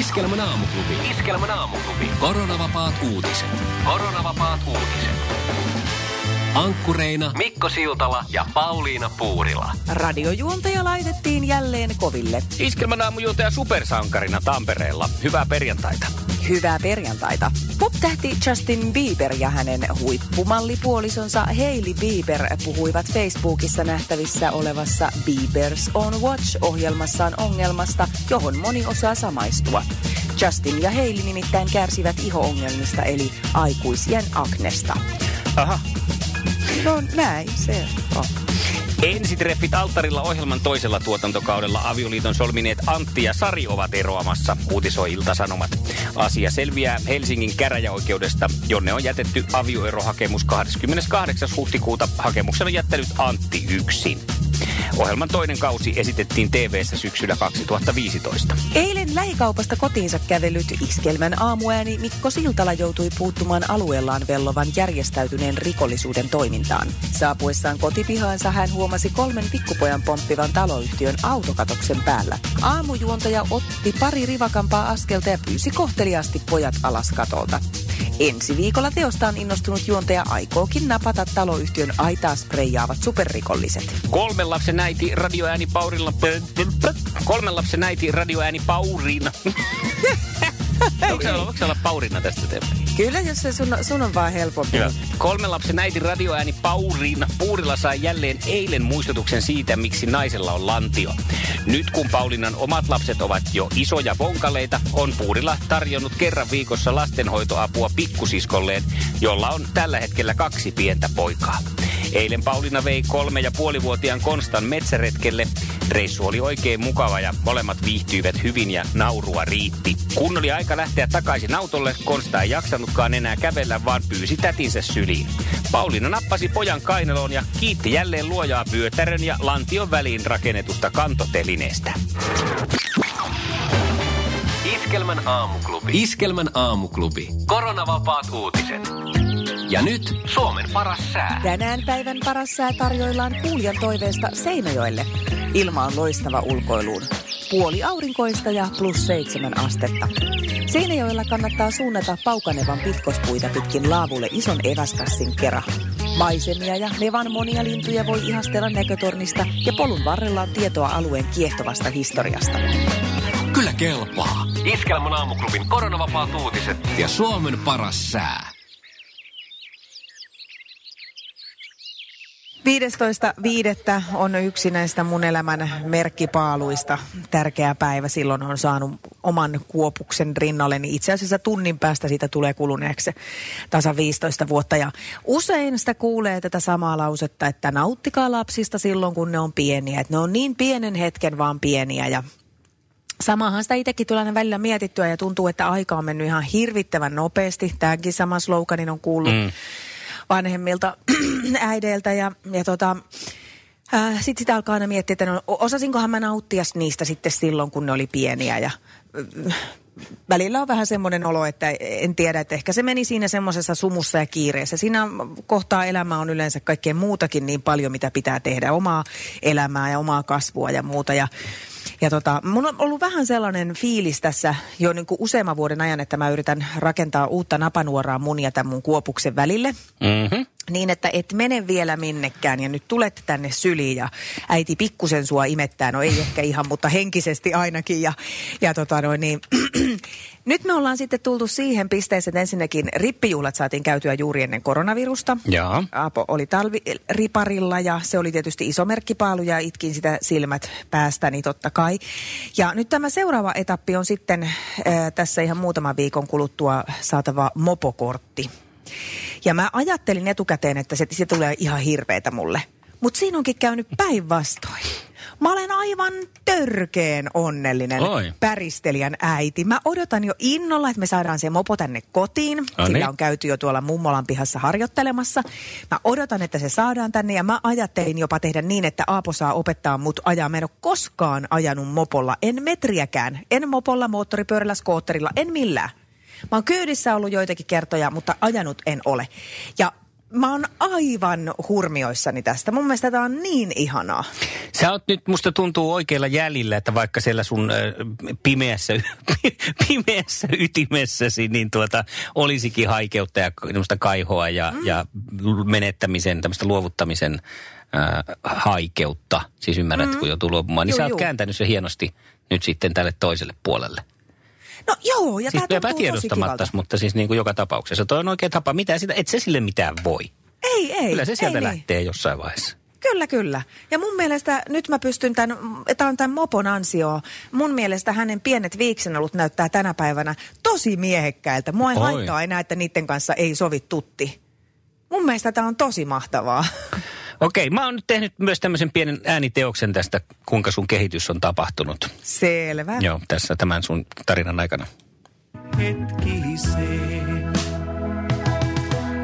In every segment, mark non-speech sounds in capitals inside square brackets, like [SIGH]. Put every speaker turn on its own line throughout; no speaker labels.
Iskelmän aamuklubi. Iskelmän aamuklubi. Koronavapaat uutiset. Koronavapaat uutiset. Ankkureina Mikko Siltala ja Pauliina Puurila.
Radiojuontaja laitettiin jälleen koville.
Iskelmän aamujuontaja supersankarina Tampereella. Hyvää perjantaita.
Hyvää perjantaita. Pop-tähti Justin Bieber ja hänen huippumallipuolisonsa Hailey Bieber puhuivat Facebookissa nähtävissä olevassa Bieber's on Watch-ohjelmassaan ongelmasta, johon moni osaa samaistua. Justin ja Hailey nimittäin kärsivät iho-ongelmista eli aikuisien aknesta.
Aha.
No näin se on.
Ensitreffit alttarilla ohjelman toisella tuotantokaudella avioliiton solmineet Antti ja Sari ovat eroamassa, uutisoi Ilta-Sanomat. Asia selviää Helsingin käräjäoikeudesta, jonne on jätetty avioerohakemus 28. huhtikuuta. Hakemuksen on jättänyt Antti yksin. Ohjelman toinen kausi esitettiin tv syksyllä 2015.
Eilen lähikaupasta kotiinsa kävellyt iskelmän aamuääni Mikko Siltala joutui puuttumaan alueellaan vellovan järjestäytyneen rikollisuuden toimintaan. Saapuessaan kotipihaansa hän huomasi kolmen pikkupojan pomppivan taloyhtiön autokatoksen päällä. Aamujuontaja otti pari rivakampaa askelta ja pyysi kohteliaasti pojat alas katolta. Ensi viikolla teostaan innostunut juontaja aikookin napata taloyhtiön aitaa spreijaavat superrikolliset.
Kolmen lapsen äiti radioääni Paurilla... Kolmen lapsen äiti radioääni Paurina. [LAUGHS] Voiko se olla, Paurina tästä eteenpäin?
Kyllä, jos se sun, sun on vaan helpompi.
Hyvä. Kolmen lapsen äiti radioääni Pauliina Puurila sai jälleen eilen muistutuksen siitä, miksi naisella on lantio. Nyt kun Paulinan omat lapset ovat jo isoja vonkaleita, on Puurila tarjonnut kerran viikossa lastenhoitoapua pikkusiskolleen, jolla on tällä hetkellä kaksi pientä poikaa. Eilen Pauliina vei kolme ja puolivuotiaan Konstan metsäretkelle. Reissu oli oikein mukava ja molemmat viihtyivät hyvin ja naurua riitti. Kun oli aika lähteä takaisin autolle, Konsta ei jaksanutkaan enää kävellä, vaan pyysi tätinsä syliin. Pauliina nappasi pojan kainaloon ja kiitti jälleen luojaa pyötärön ja lantion väliin rakennetusta kantotelineestä.
Iskelmän aamuklubi. Iskelmän aamuklubi. Koronavapaat uutiset. Ja nyt Suomen paras sää.
Tänään päivän paras sää tarjoillaan kuulijan toiveesta Seinäjoelle. Ilma on loistava ulkoiluun. Puoli aurinkoista ja plus seitsemän astetta. Seinäjoella kannattaa suunnata paukanevan pitkospuita pitkin laavulle ison eväskassin kera. Maisemia ja nevan monia lintuja voi ihastella näkötornista ja polun varrella on tietoa alueen kiehtovasta historiasta.
Kyllä kelpaa. Iskelmän aamuklubin koronavapaat uutiset ja Suomen paras sää.
15.5. on yksi näistä mun elämän merkkipaaluista. Tärkeä päivä. Silloin on saanut oman kuopuksen rinnalle. Niin itse asiassa tunnin päästä siitä tulee kuluneeksi tasa 15 vuotta. Ja usein sitä kuulee tätä samaa lausetta, että nauttikaa lapsista silloin, kun ne on pieniä. Että ne on niin pienen hetken vaan pieniä ja Samahan sitä itsekin tulee aina välillä mietittyä ja tuntuu, että aika on mennyt ihan hirvittävän nopeasti. Tämäkin sama sloganin on kuullut mm. Vanhemmilta [CLEARS THROAT] äideiltä ja, ja tota, äh, sitten sitä alkaa aina miettiä, että no, osasinkohan mä nauttia niistä sitten silloin, kun ne oli pieniä ja äh, välillä on vähän semmoinen olo, että en tiedä, että ehkä se meni siinä semmoisessa sumussa ja kiireessä. Siinä kohtaa elämä on yleensä kaikkea muutakin niin paljon, mitä pitää tehdä. Omaa elämää ja omaa kasvua ja muuta. Ja ja tota, mun on ollut vähän sellainen fiilis tässä jo niin kuin useamman vuoden ajan, että mä yritän rakentaa uutta napanuoraa mun ja tämän mun kuopuksen välille. Mm-hmm. Niin, että et mene vielä minnekään ja nyt tulet tänne syliin ja äiti pikkusen sua imettää. No ei ehkä ihan, mutta henkisesti ainakin. Ja, ja tota noin niin, [CLEARS THROAT] nyt me ollaan sitten tultu siihen pisteeseen, että ensinnäkin rippijuhlat saatiin käytyä juuri ennen koronavirusta.
Jaa.
Aapo oli talviriparilla ja se oli tietysti iso merkkipaalu ja itkin sitä silmät päästäni totta kai. Ja nyt tämä seuraava etappi on sitten äh, tässä ihan muutaman viikon kuluttua saatava mopokortti. Ja mä ajattelin etukäteen, että se, se tulee ihan hirveetä mulle. Mutta siinä onkin käynyt päinvastoin. Mä olen aivan törkeen onnellinen
Oi.
päristelijän äiti. Mä odotan jo innolla, että me saadaan se mopo tänne kotiin.
No
Sillä
niin.
on käyty jo tuolla mummolan pihassa harjoittelemassa. Mä odotan, että se saadaan tänne ja mä ajattelin jopa tehdä niin, että Aapo saa opettaa mut ajaa. Mä en ole koskaan ajanut mopolla, en metriäkään. En mopolla, moottoripyörällä, skootterilla, en millään. Mä oon kyydissä ollut joitakin kertoja, mutta ajanut en ole. Ja mä oon aivan hurmioissani tästä. Mun mielestä tää on niin ihanaa.
Sä oot nyt, musta tuntuu oikealla jäljillä, että vaikka siellä sun äh, pimeässä, [LAUGHS] pimeässä ytimessäsi, niin tuota, olisikin haikeutta ja kaihoa ja, mm. ja menettämisen, tämmöistä luovuttamisen äh, haikeutta. Siis ymmärrät, mm. kun joutuu luopumaan. Niin
Juu,
sä oot
juu.
kääntänyt se hienosti nyt sitten tälle toiselle puolelle.
No joo, ja
Siis
tää tuntuu tosi kivalta.
epätiedostamattas, mutta siis niin kuin joka tapauksessa. Toi on oikea tapa. Mitä sitä, et se sille mitään voi.
Ei, ei.
Kyllä se sieltä
ei, niin.
lähtee jossain vaiheessa.
Kyllä, kyllä. Ja mun mielestä nyt mä pystyn tämän, tämä on tämän mopon ansio. Mun mielestä hänen pienet viiksenalut näyttää tänä päivänä tosi miehekkäiltä. Mua ei
Oi.
haittaa enää, että niiden kanssa ei sovi tutti. Mun mielestä tämä on tosi mahtavaa. [LAUGHS]
Okei, mä oon nyt tehnyt myös tämmöisen pienen ääniteoksen tästä, kuinka sun kehitys on tapahtunut.
Selvä.
Joo, tässä tämän sun tarinan aikana.
hetkiseen.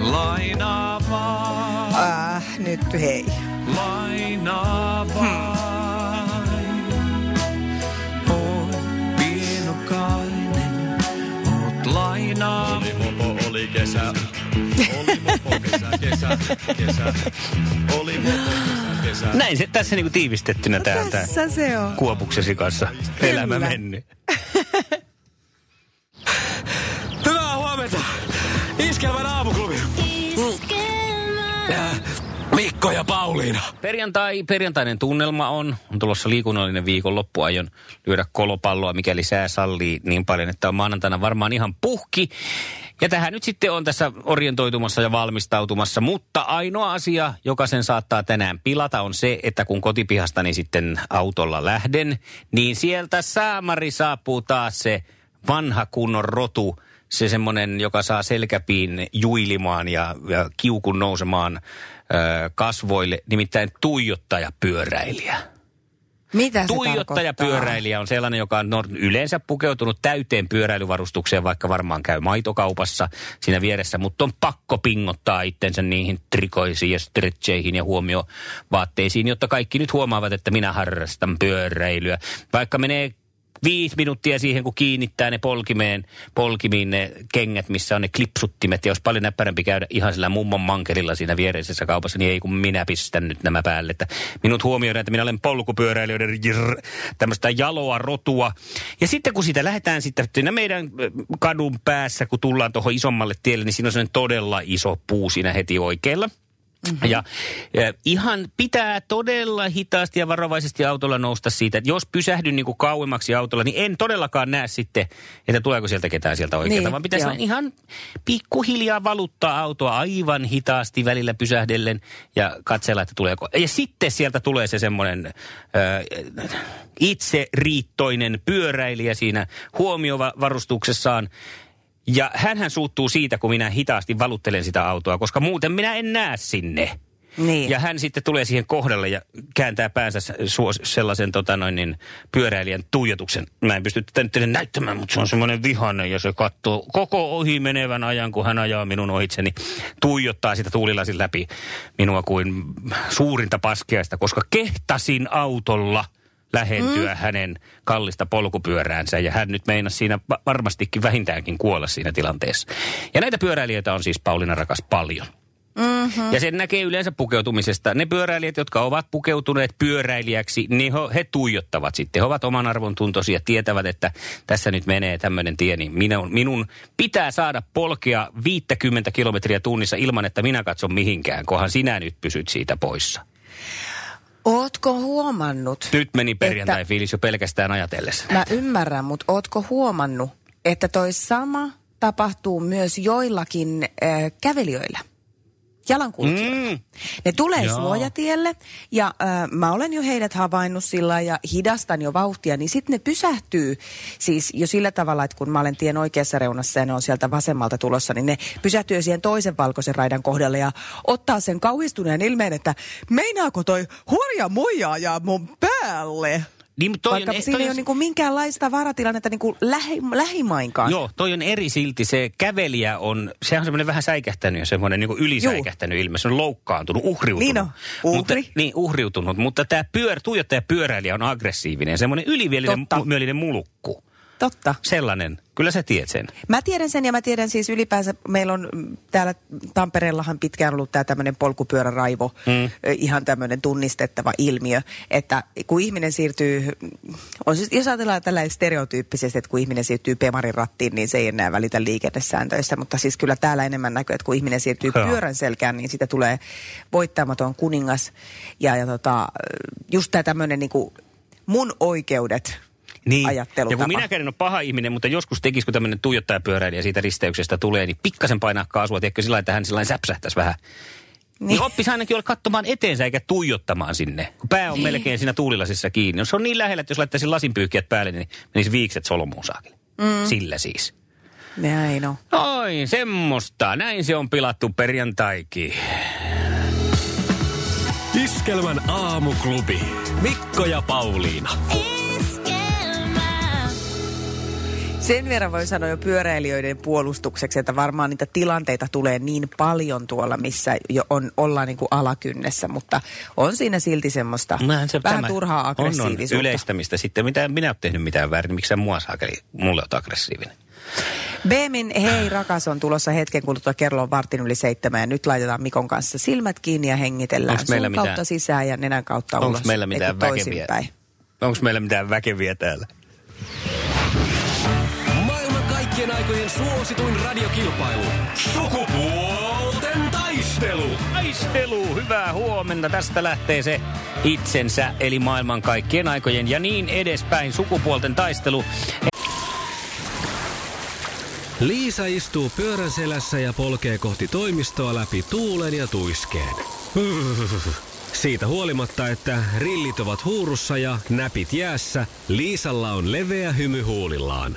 Lainaa vaan,
Äh, nyt hei.
lainaa vain.
Oli mopo, kesä, kesä, kesä. Oli mopo, kesä, kesä.
Näin se tässä niinku tiivistettynä tää, tää
Tässä se on.
kuopuksesi kanssa elämä
Kyllä.
mennyt. [LAUGHS]
Hyvää huomenta. Iskelmän aamuklubi. Ja Mikko ja Pauliina.
Perjantai, perjantainen tunnelma on. On tulossa liikunnallinen viikonloppu. Aion lyödä kolopalloa, mikäli sää sallii niin paljon, että on maanantaina varmaan ihan puhki. Ja tähän nyt sitten on tässä orientoitumassa ja valmistautumassa. Mutta ainoa asia, joka sen saattaa tänään pilata, on se, että kun kotipihastani sitten autolla lähden, niin sieltä Saamari saapuu taas se vanha kunnon rotu. Se semmoinen, joka saa selkäpiin juilimaan ja, ja kiukun nousemaan ö, kasvoille, nimittäin tuijottajapyöräilijä.
Mitä se
Tuijottajapyöräilijä on sellainen, joka on yleensä pukeutunut täyteen pyöräilyvarustukseen, vaikka varmaan käy maitokaupassa siinä vieressä, mutta on pakko pingottaa itsensä niihin trikoisiin ja stretcheihin ja huomiovaatteisiin, jotta kaikki nyt huomaavat, että minä harrastan pyöräilyä. Vaikka menee viisi minuuttia siihen, kun kiinnittää ne polkimeen, polkimiin ne kengät, missä on ne klipsuttimet. Ja olisi paljon näppärämpi käydä ihan sillä mummon mankelilla siinä viereisessä kaupassa, niin ei kun minä pistän nyt nämä päälle. Että minut huomioidaan, että minä olen polkupyöräilijöiden tämmöistä jaloa rotua. Ja sitten kun siitä lähdetään sitten meidän kadun päässä, kun tullaan tuohon isommalle tielle, niin siinä on todella iso puu siinä heti oikealla. Mm-hmm. Ja, ja ihan pitää todella hitaasti ja varovaisesti autolla nousta siitä, että jos pysähdyn niin kuin kauemmaksi autolla, niin en todellakaan näe sitten, että tuleeko sieltä ketään sieltä oikealta,
Niin,
vaan pitäisi
joo.
ihan pikkuhiljaa valuttaa autoa aivan hitaasti välillä pysähdellen ja katsella, että tuleeko. Ja sitten sieltä tulee se semmoinen äh, itseriittoinen pyöräilijä siinä huomiovarustuksessaan, ja hänhän suuttuu siitä, kun minä hitaasti valuttelen sitä autoa, koska muuten minä en näe sinne.
Niin.
Ja hän sitten tulee siihen kohdalle ja kääntää päänsä suos, sellaisen tota noin, niin, pyöräilijän tuijotuksen. Mä en pysty tätä nyt teille näyttämään, mutta se on semmoinen vihainen ja se katsoo koko ohi menevän ajan, kun hän ajaa minun ohitseni. Tuijottaa sitä tuulilasin läpi minua kuin suurinta paskeasta, koska kehtasin autolla lähentyä mm. hänen kallista polkupyöräänsä ja hän nyt meinasi siinä va- varmastikin vähintäänkin kuolla siinä tilanteessa. Ja näitä pyöräilijöitä on siis Pauliina rakas paljon. Mm-hmm. Ja sen näkee yleensä pukeutumisesta. Ne pyöräilijät, jotka ovat pukeutuneet pyöräilijäksi, niin he, he tuijottavat sitten. He ovat oman arvon tuntoisia, tietävät, että tässä nyt menee tämmöinen tie, niin minun, minun pitää saada polkea 50 kilometriä tunnissa ilman, että minä katson mihinkään, kohan sinä nyt pysyt siitä poissa.
Ootko huomannut?
Nyt meni perjantai-fiilis jo pelkästään ajatellessa.
Mä ymmärrän, mutta ootko huomannut, että toi sama tapahtuu myös joillakin äh, kävelijöillä? Jalankulkijoita.
Mm.
Ne tulee
Joo.
suojatielle ja äh, mä olen jo heidät havainnut sillä ja hidastan jo vauhtia, niin sitten ne pysähtyy siis jo sillä tavalla, että kun mä olen tien oikeassa reunassa ja ne on sieltä vasemmalta tulossa, niin ne pysähtyy siihen toisen valkoisen raidan kohdalle ja ottaa sen kauhistuneen ilmeen, että meinaako toi hurja muija ajaa mun päälle?
Niin, toi
Vaikka
on,
siinä
toi
ei ole
on,
niinku minkäänlaista varatilannetta niinku lähi, lähimainkaan.
Joo, toi on eri silti. Se kävelijä on, sehän on semmoinen vähän säikähtänyt ja semmoinen niin ylisäikähtänyt ilme. Se on loukkaantunut, uhriutunut.
Niin on, uhri.
Mutta, niin, uhriutunut. Mutta tämä pyör, tuijottaja pyöräilijä on aggressiivinen. Semmoinen ylivielinen mielinen mulukku.
Totta.
Sellainen. Kyllä sä tiedät sen.
Mä tiedän sen ja mä tiedän siis ylipäänsä, meillä on täällä Tampereellahan pitkään ollut tämä tämmöinen polkupyöräraivo, mm. ihan tämmöinen tunnistettava ilmiö, että kun ihminen siirtyy, on siis, jos ajatellaan tällä stereotyyppisesti, että kun ihminen siirtyy Pemarin rattiin, niin se ei enää välitä liikennesääntöistä, mutta siis kyllä täällä enemmän näkyy, että kun ihminen siirtyy
Joo.
pyörän selkään, niin siitä tulee voittamaton kuningas ja, ja tota, just tämä tämmöinen niinku mun oikeudet
Niin.
ajattelutapa.
Ja kun minäkään en ole paha ihminen, mutta joskus tekisi, kun tämmöinen tuijottajapyöräilijä siitä risteyksestä tulee, niin pikkasen painaa kaasua, tiedätkö, sillä että hän sillä säpsähtäisi vähän. Niin. niin oppisi ainakin olla katsomaan eteensä eikä tuijottamaan sinne. Kun pää on niin. melkein siinä tuulilasissa kiinni. Jos se on niin lähellä, että jos laittaisi lasinpyyhkiät päälle, niin menisi viikset solmuun saakeli. Mm. Sillä siis.
Näin on.
Oi, semmoista. Näin se on pilattu perjantaikin.
Iskelmän aamuklubi. Mikko ja Pauliina.
Sen verran voi sanoa jo pyöräilijöiden puolustukseksi, että varmaan niitä tilanteita tulee niin paljon tuolla, missä jo on, ollaan niin kuin alakynnessä, mutta on siinä silti semmoista
Näin se,
vähän
tämä
turhaa
on, on
aggressiivisuutta.
yleistämistä sitten. Mitä minä olen tehnyt mitään väärin, niin miksi sä mua saakeli, mulle oot aggressiivinen?
Beemin Hei rakas on tulossa hetken kuluttua kello on vartin yli seitsemän ja nyt laitetaan Mikon kanssa silmät kiinni ja hengitellään
Onks meillä
suun kautta
mitään-
sisään ja nenän kautta
Onko
ulos.
meillä mitään väkeviä? Onko meillä mitään väkeviä täällä?
Aikojen suosituin radiokilpailu. Sukupuolten taistelu.
Taistelu, hyvää huomenta. Tästä lähtee se itsensä, eli maailman kaikkien aikojen ja niin edespäin sukupuolten taistelu.
Liisa istuu pyörän selässä ja polkee kohti toimistoa läpi tuulen ja tuiskeen. Siitä huolimatta, että rillit ovat huurussa ja näpit jäässä, Liisalla on leveä hymy huulillaan.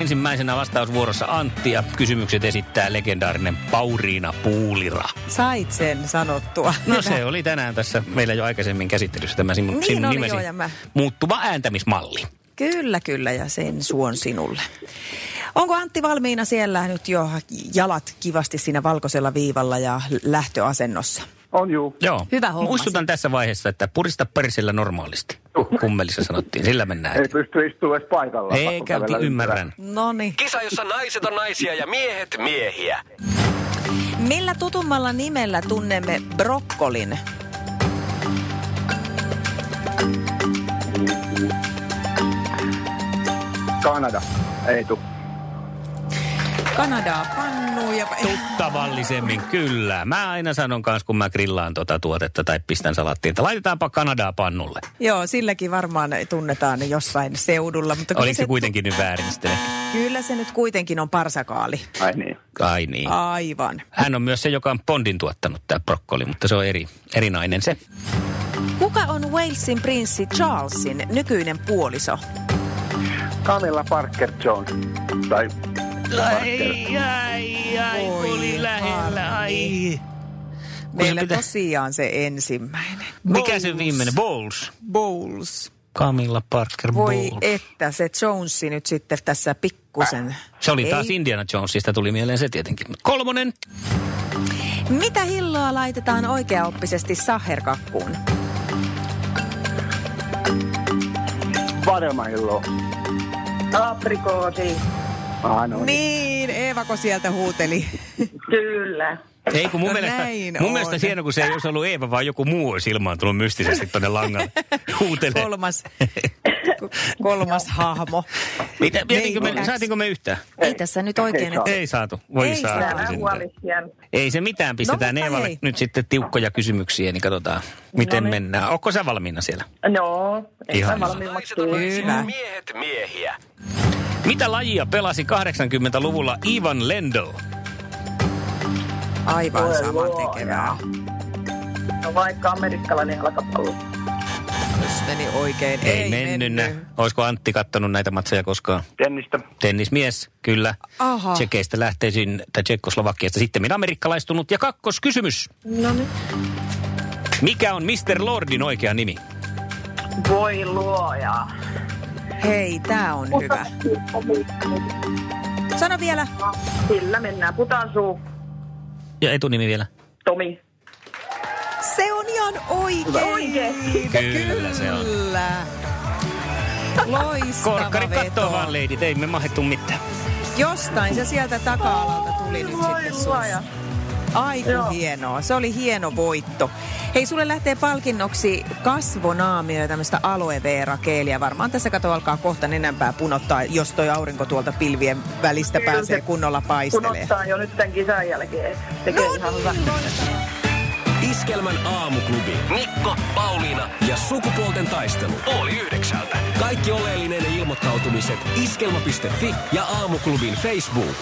Ensimmäisenä vastausvuorossa Antti ja kysymykset esittää legendaarinen Pauriina Puulira.
Sait sen sanottua.
No se oli tänään tässä meillä jo aikaisemmin käsittelyssä tämä sinun,
Niin
sinun nimesi
joo, ja mä-
muuttuva ääntämismalli.
Kyllä, kyllä, ja sen suon sinulle. Onko Antti valmiina siellä nyt jo jalat kivasti siinä valkoisella viivalla ja lähtöasennossa?
On juu.
Joo.
Hyvä homma
Muistutan tässä vaiheessa, että purista persillä normaalisti. Kummelissa sanottiin, sillä mennään.
Ei pysty istumaan edes paikalla.
Eikä ymmärrän.
No niin.
Kisa, jossa naiset on naisia ja miehet miehiä.
Millä tutummalla nimellä tunnemme brokkolin?
Kanada. Ei tu.
Kanadaa pannu ja...
Tuttavallisemmin, kyllä. Mä aina sanon kanssa, kun mä grillaan tota tuotetta tai pistän salattiin, että laitetaanpa Kanadaa pannulle.
Joo, silläkin varmaan tunnetaan jossain seudulla. Mutta
Oliko se kuitenkin nyt väärin sitten? ehkä?
Kyllä se nyt kuitenkin on parsakaali.
Ai niin.
Ai niin.
Aivan.
Hän on myös se, joka on Bondin tuottanut, tämä brokkoli, mutta se on eri, erinainen se.
Kuka on Walesin prinssi Charlesin nykyinen puoliso?
Camilla Parker Jones. Tai
Ai, ai, ai,
Voi
oli lähellä, ai.
Meillä
pitä-
tosiaan se ensimmäinen.
Mikä se viimeinen? Bowles.
Bowles.
Camilla Parker
Voi
Bowles.
että se Jonesi nyt sitten tässä pikkusen.
Se oli taas
Ei.
Indiana Jonesista, tuli mieleen se tietenkin. Kolmonen.
Mitä hilloa laitetaan oikeaoppisesti saherkakkuun?
Vadelmahillo.
Aprikoosi.
Ah, no niin.
Niin, Eevako sieltä huuteli?
Kyllä.
Ei kun mun
No
mielestä, mun
on.
mielestä hieno, kun se ei olisi ollut Eeva, vaan joku muu olisi ilmaantunut mystisesti tonne langalle. [LAUGHS] Huutelee.
Kolmas, kolmas hahmo.
Mitä, mietinkö me,
Neiti X.
saatiinko me yhtään?
Ei tässä nyt oikein. Että...
Ei saatu. Voi
Ei
huolissaan.
Ei se mitään, pistetään
No,
Eevalle
hei.
nyt sitten tiukkoja kysymyksiä, niin katsotaan, miten
No niin.
mennään. Onko sä valmiina siellä?
No, ei
Ihan.
Kyllä.
Miehet miehiä.
Mitä lajia pelasi 80-luvulla Ivan Lendl?
Aivan
luoja.
tekevää.
No vaikka amerikkalainen jalkapallo.
Jos meni oikein.
Ei, ei mennyt. mennyt. Olisiko Antti kattonut näitä matseja koskaan?
Tennistä.
Tennismies, kyllä.
Aha.
Tsekeistä lähtöisin, tai Tsekkoslovakiasta sitten amerikkalaistunut. Ja kakkoskysymys.
No niin.
Mikä on Mr. Lordin oikea nimi?
Voi luoja.
Hei, tää on hyvä. Sano vielä.
Sillä mennään. Putansuu.
Ja etunimi vielä.
Tomi.
Se on ihan oikein.
Oikein.
Kyllä se on.
Kyllä. Loistava
Korkkari kattoo vaan, leidit. Ei me mahdettu mitään.
Jostain se sieltä taka-alalta tuli nyt
Voi
sitten sun. Aiku
Joo.
hienoa. Se oli hieno voitto. Hei, sulle lähtee palkinnoksi kasvonaamio ja tämmöistä aloe vera keeliä. Varmaan tässä kato alkaa kohta enempää punottaa, jos toi aurinko tuolta pilvien välistä
Kyllä
pääsee
se
kunnolla
Kun
paistelee.
ottaa jo nyt tämän kisan jälkeen. Tekee ihan hyvä.
Iskelmän aamuklubi. Mikko, Pauliina ja sukupuolten taistelu. Oli yhdeksältä. Kaikki oleellinen ilmoittautumiset iskelma.fi ja aamuklubin Facebook.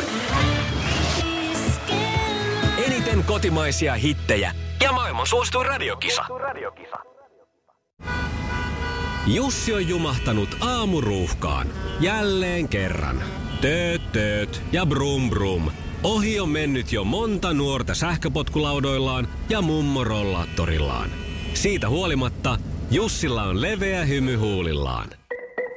Eniten kotimaisia hittejä ja maailman suosituin radiokisa. Jussi on jumahtanut aamuruuhkaan. Jälleen kerran. Tööt, tööt ja brum brum. Ohi on mennyt jo monta nuorta sähköpotkulaudoillaan ja mummorollaattorillaan. Siitä huolimatta Jussilla on leveä hymy huulillaan.